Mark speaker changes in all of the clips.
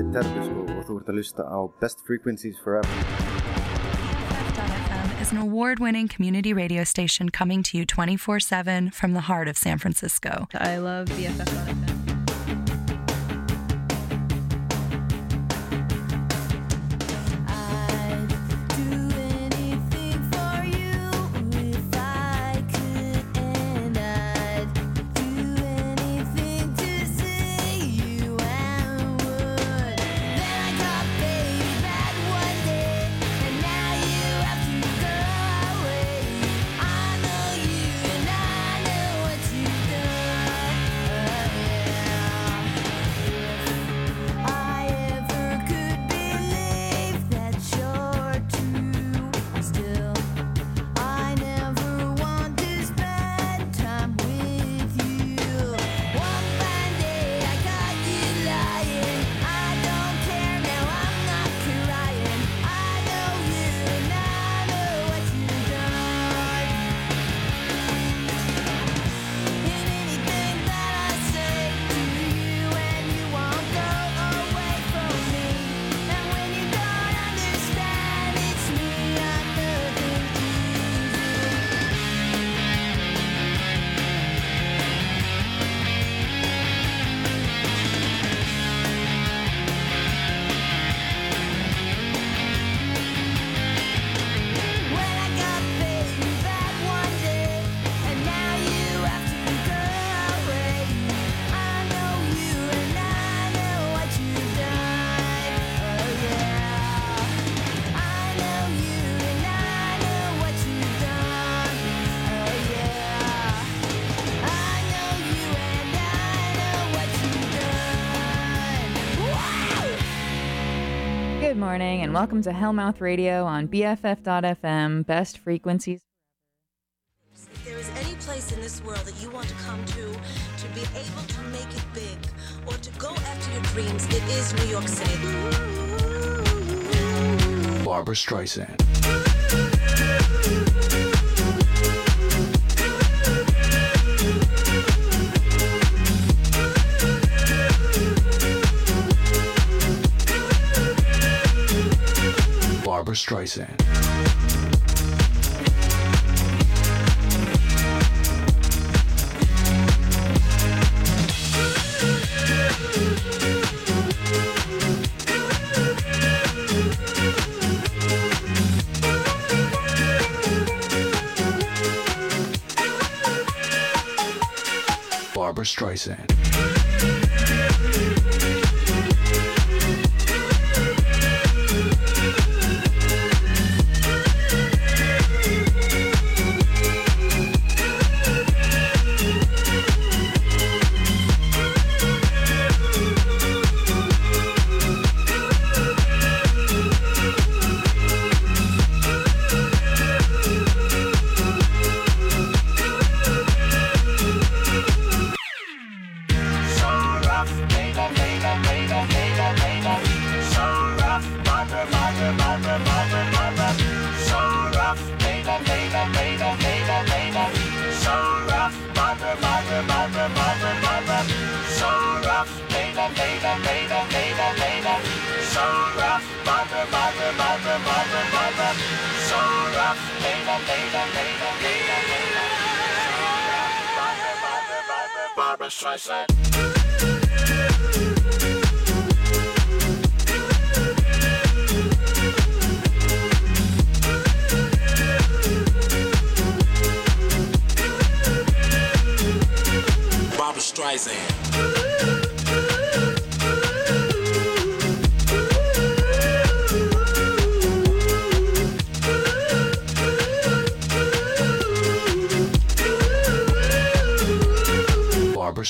Speaker 1: heiti Terbisko og þú ert að lusta á Best Frequencies Forever.
Speaker 2: BFF.FM is an award winning community radio station coming to you 24 7 from the heart of San Francisco.
Speaker 3: I love BFF.FM.
Speaker 4: morning, and welcome to Hellmouth Radio on BFF.FM, best frequencies.
Speaker 5: If there is any place in this world that you want to come to, to be able to make it big, or to go after your dreams, it is New York City.
Speaker 6: Barbra Streisand. Barbra Streisand. Streisand. Barbra Streisand.
Speaker 7: Barbra Streisand.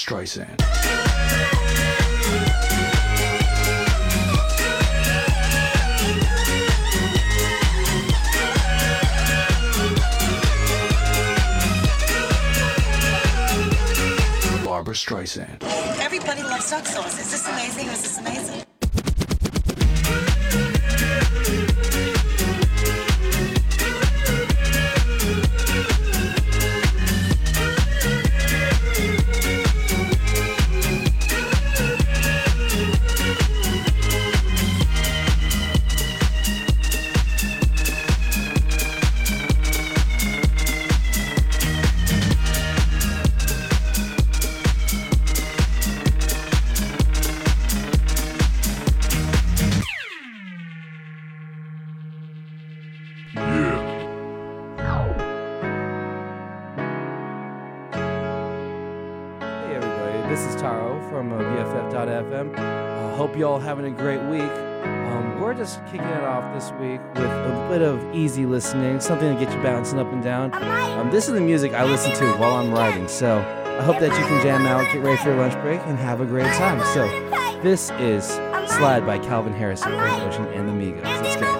Speaker 6: Streisand. Barbra Streisand.
Speaker 5: Everybody loves duck sauce. Is this amazing? Is this amazing?
Speaker 8: Easy listening, something to get you bouncing up and down. Um, this is the music I listen to while I'm writing, so I hope that you can jam out, get ready for your lunch break, and have a great time. So, this is Slide by Calvin Harris, Ocean, and the Migos. Let's go.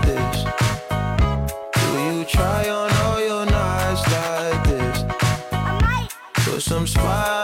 Speaker 9: some spotlight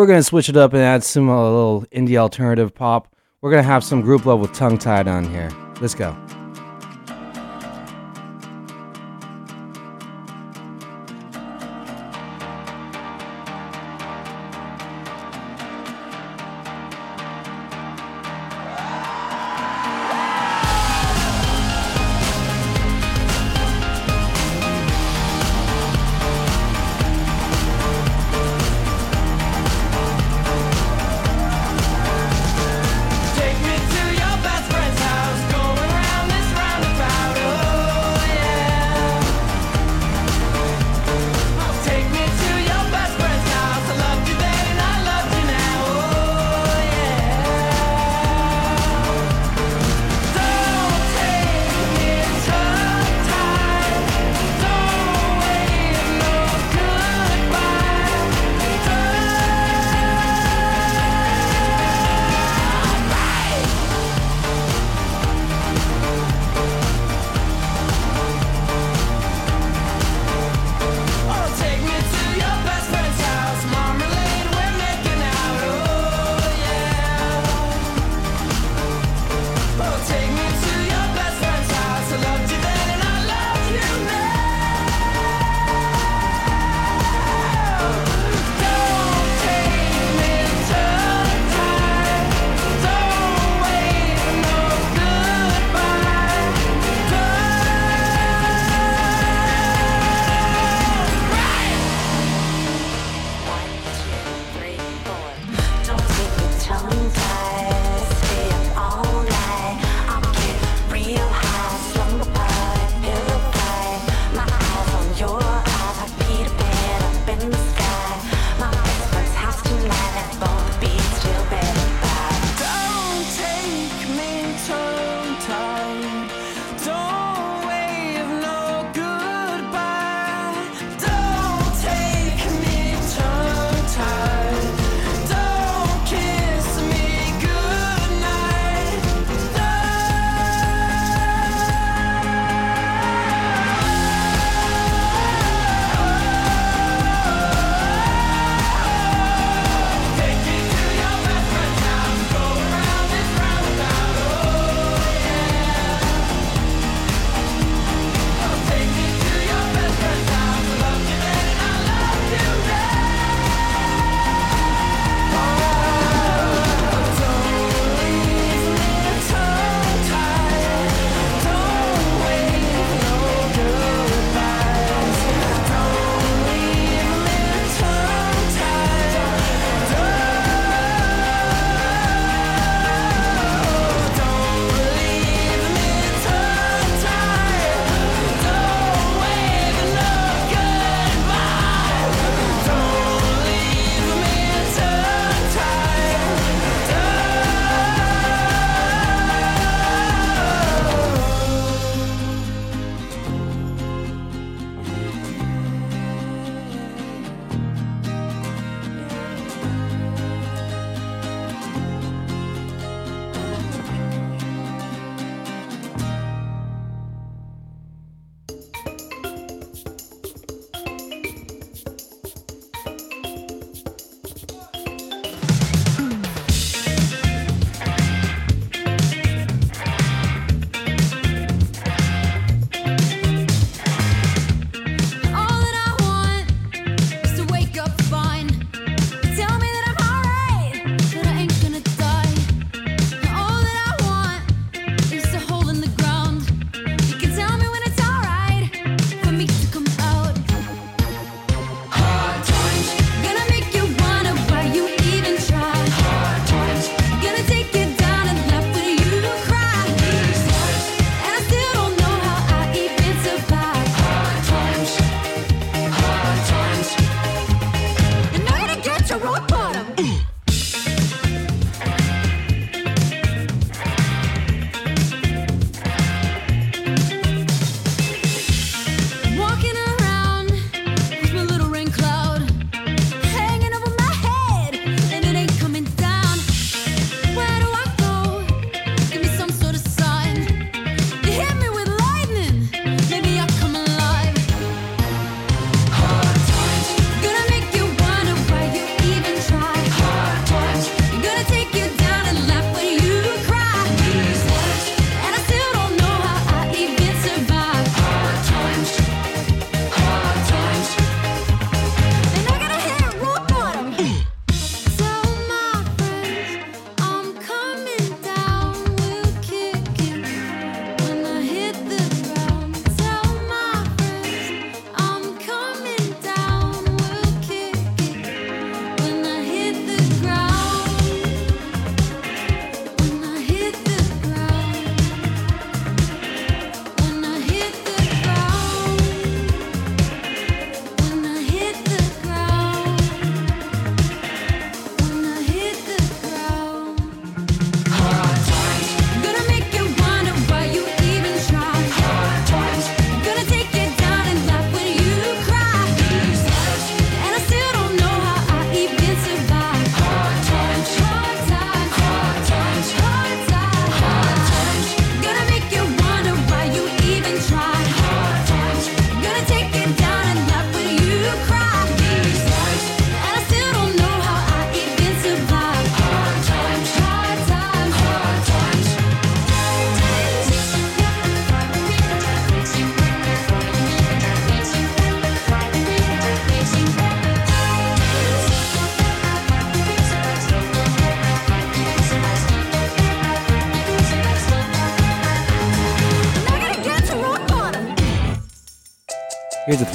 Speaker 10: We're gonna switch it up and add some uh, little indie alternative pop. We're gonna have some Grouplove with tongue tied on here. Let's go.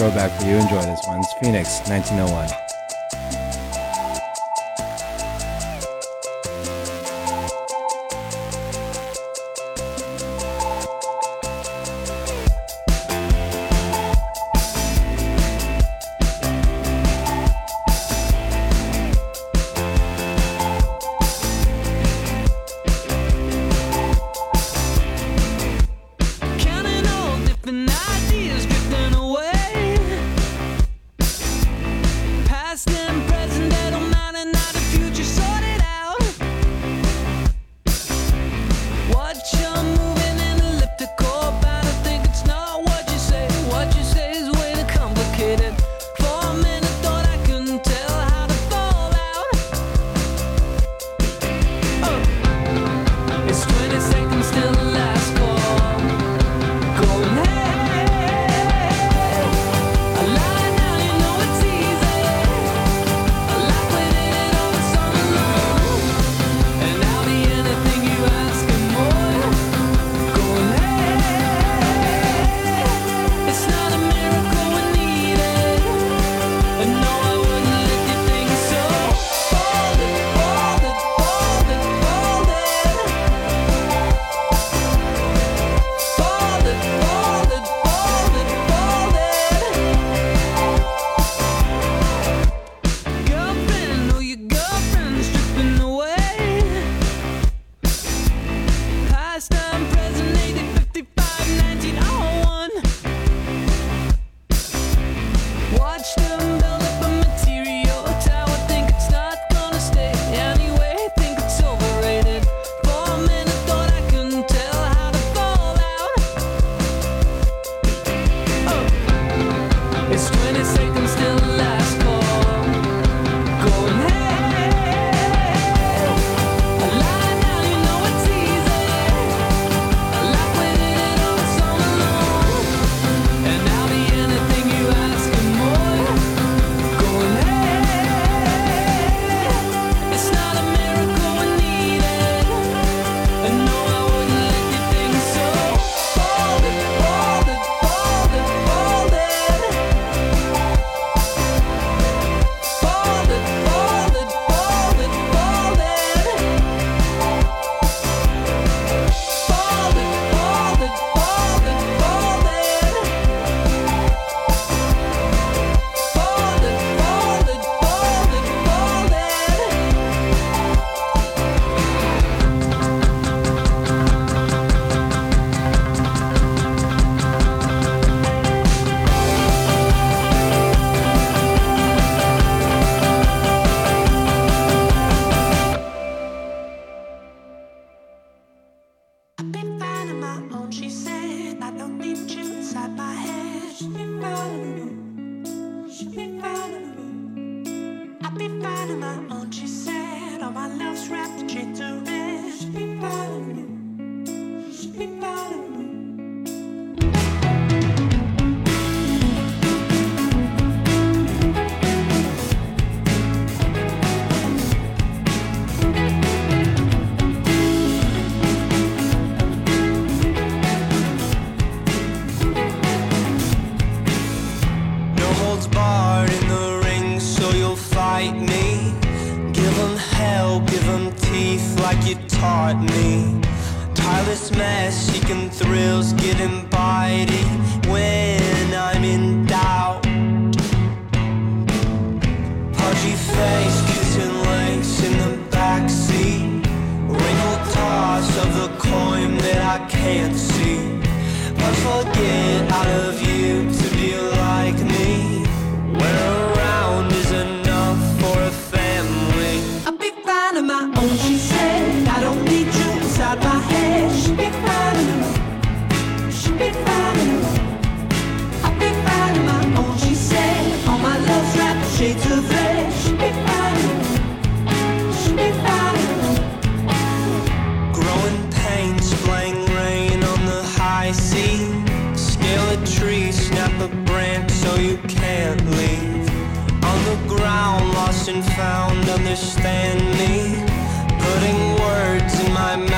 Speaker 11: throwback for you. Enjoy this one. It's Phoenix, 1901.
Speaker 12: it
Speaker 13: taught me. Tireless mess, seeking thrills, getting bitey when I'm in doubt. Pudgy face, kissing links in the backseat. Wrinkled toss of the coin that I can't see. Must forget out of you? understand me, putting words in my mouth.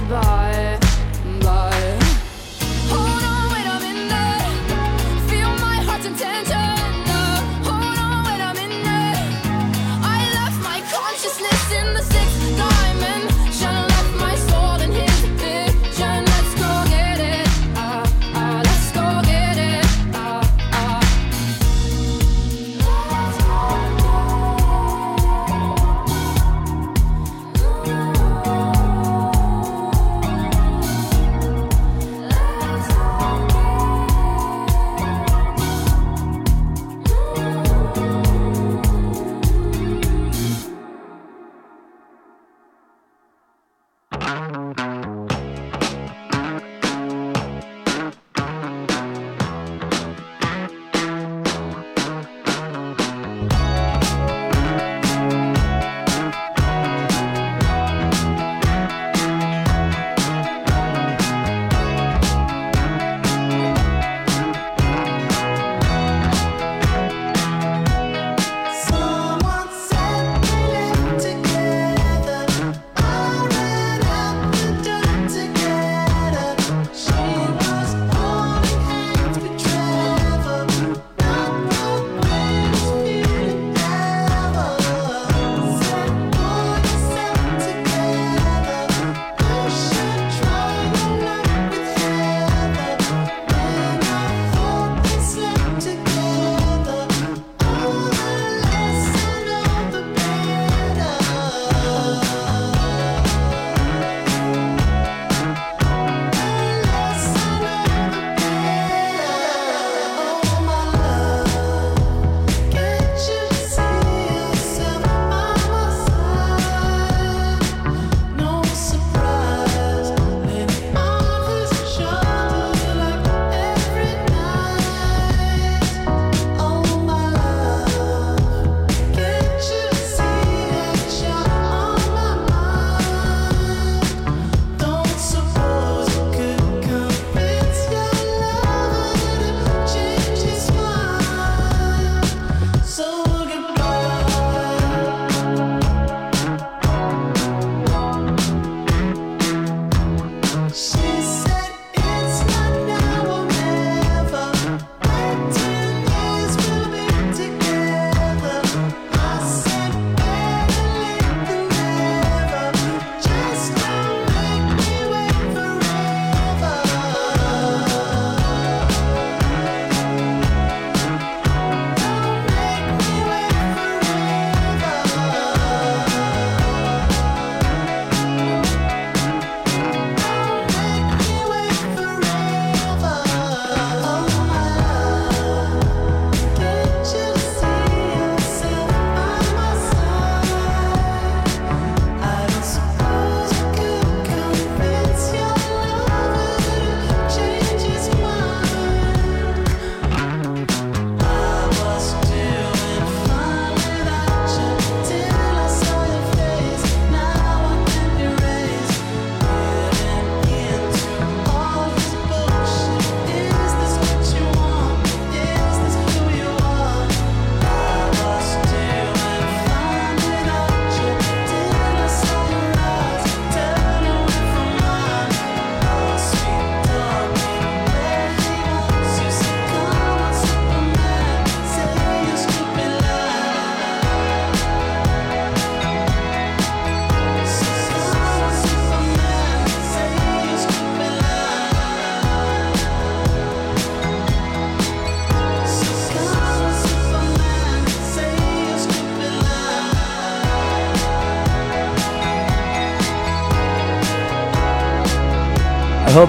Speaker 14: Goodbye.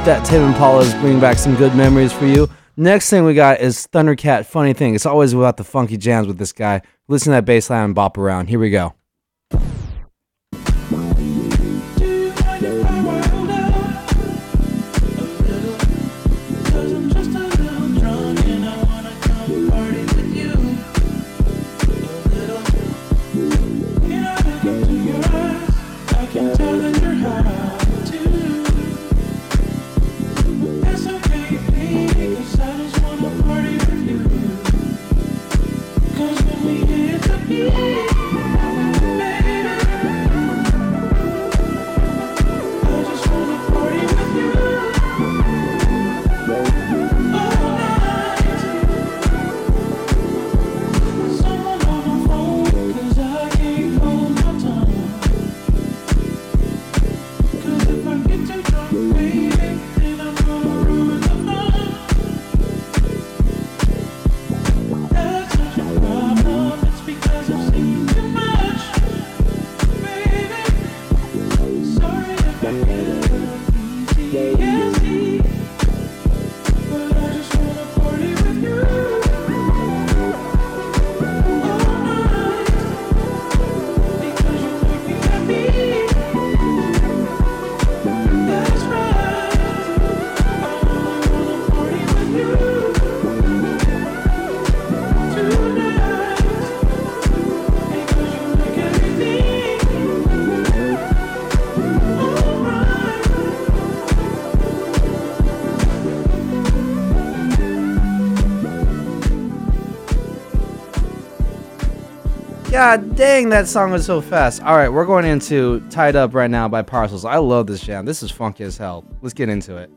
Speaker 15: That Tame Impala is bringing back some good memories for you. Next thing we got is Thundercat. Funny thing, it's always about the funky jams with this guy. Listen to that bass line and bop around. Here we go. Dang, that song was so fast. All right, we're going into Tied Up right now by Parcels. I love this jam. This is funky as hell. Let's get into it.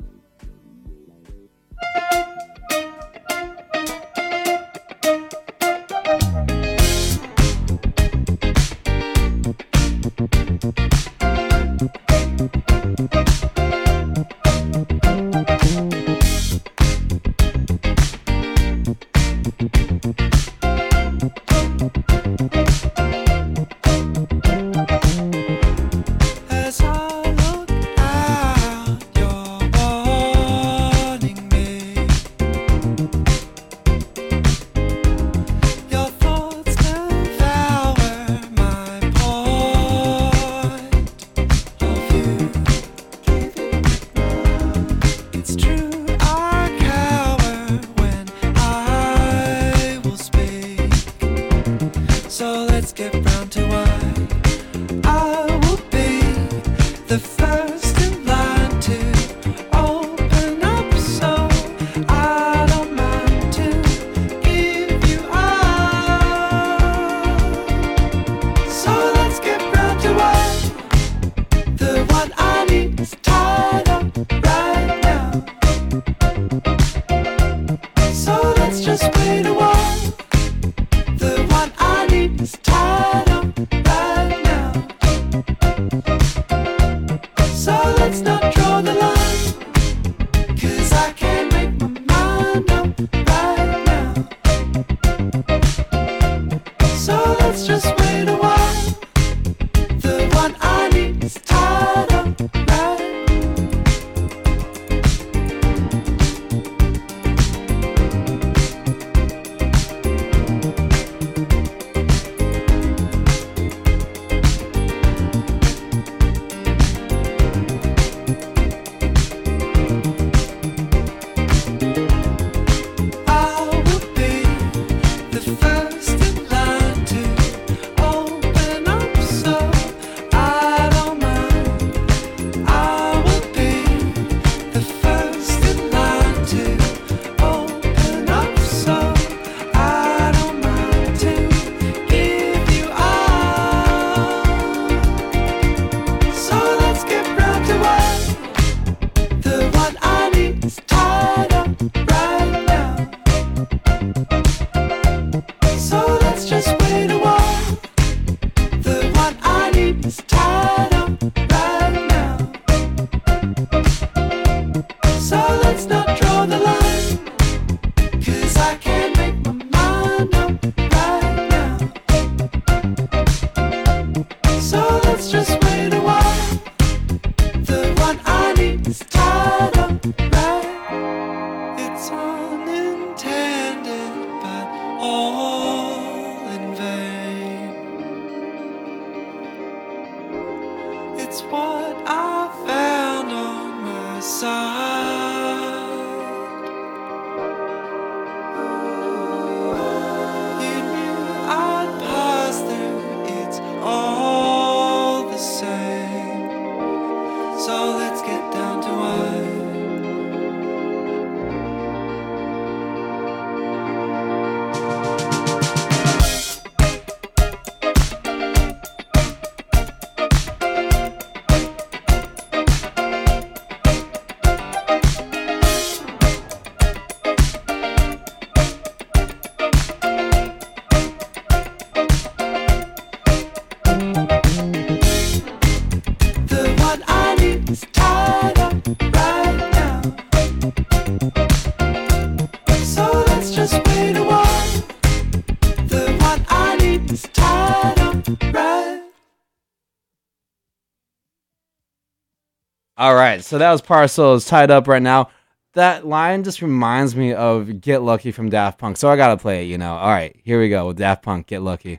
Speaker 11: All right, so that was Parcel is tied up right now. That line just reminds me of Get Lucky from Daft Punk, so I gotta play it, you know. All right, here we go with Daft Punk, Get Lucky.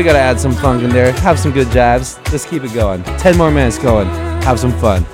Speaker 11: we gotta add some funk in there. Have some good jabs. Let's keep it going. 10 more minutes going. Have some fun.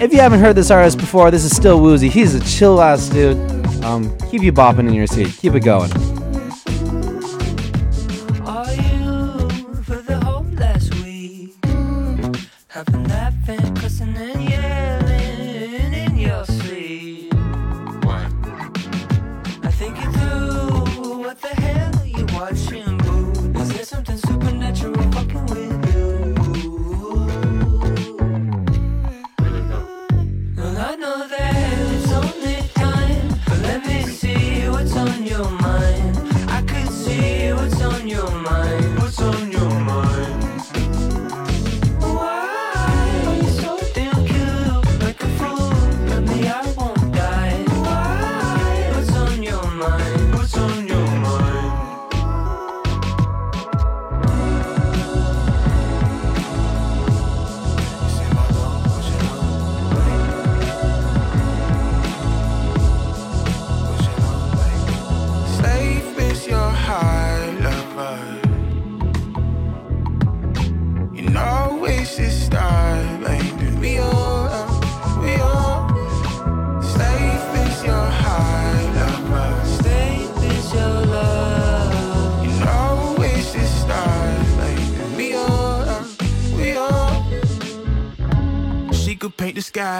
Speaker 11: If you haven't heard this artist before, this is still Woozy. He's a chill ass dude. Um, keep you bopping in your seat. Keep it going.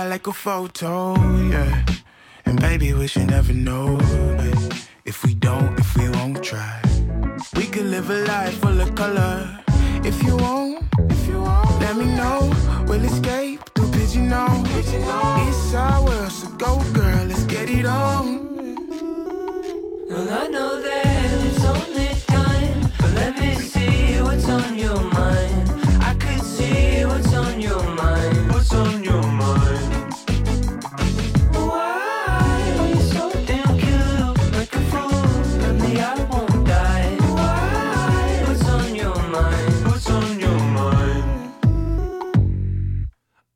Speaker 12: like a
Speaker 7: photo, yeah. And baby, we should never know it. If we don't, if we won't try, we could live a life full of color. If you won't, if you won't, let me know. We'll escape the pigeon on. It's our world, so go, girl, let's get it on.
Speaker 11: Well, I know that.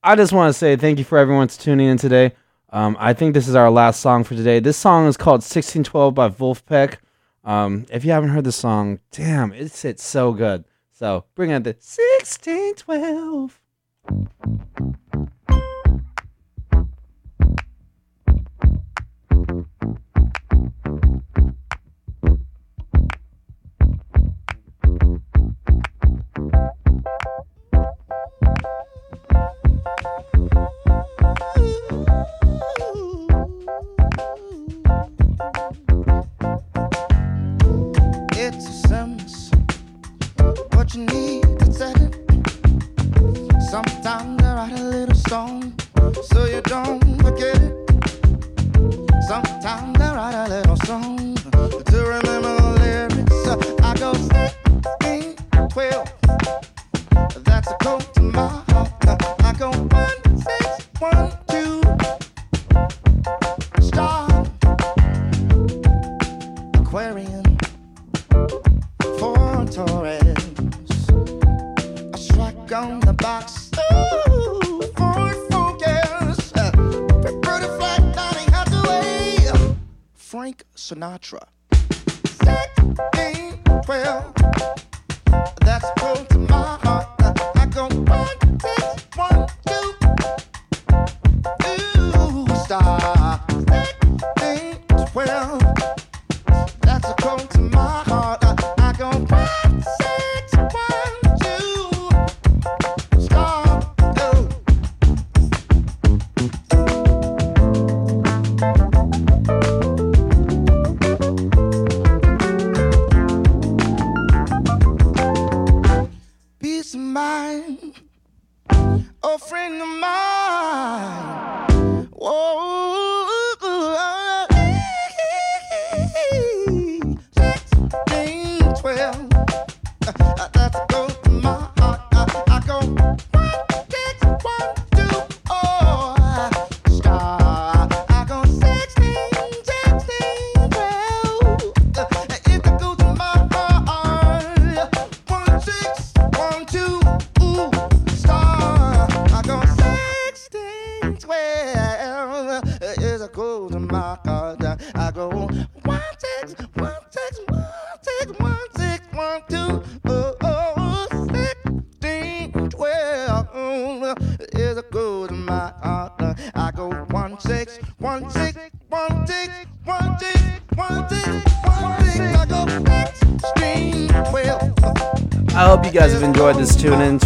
Speaker 11: I
Speaker 10: just want to say thank you for everyone tuning in today. Um, I think this is our last song for today. This song is called 1612 by Vulfpeck. Um, if you haven't heard the song, damn, it it's so good. So bring out the 1612.
Speaker 16: That's close to my heart. I go one, two, one.
Speaker 10: tuning in.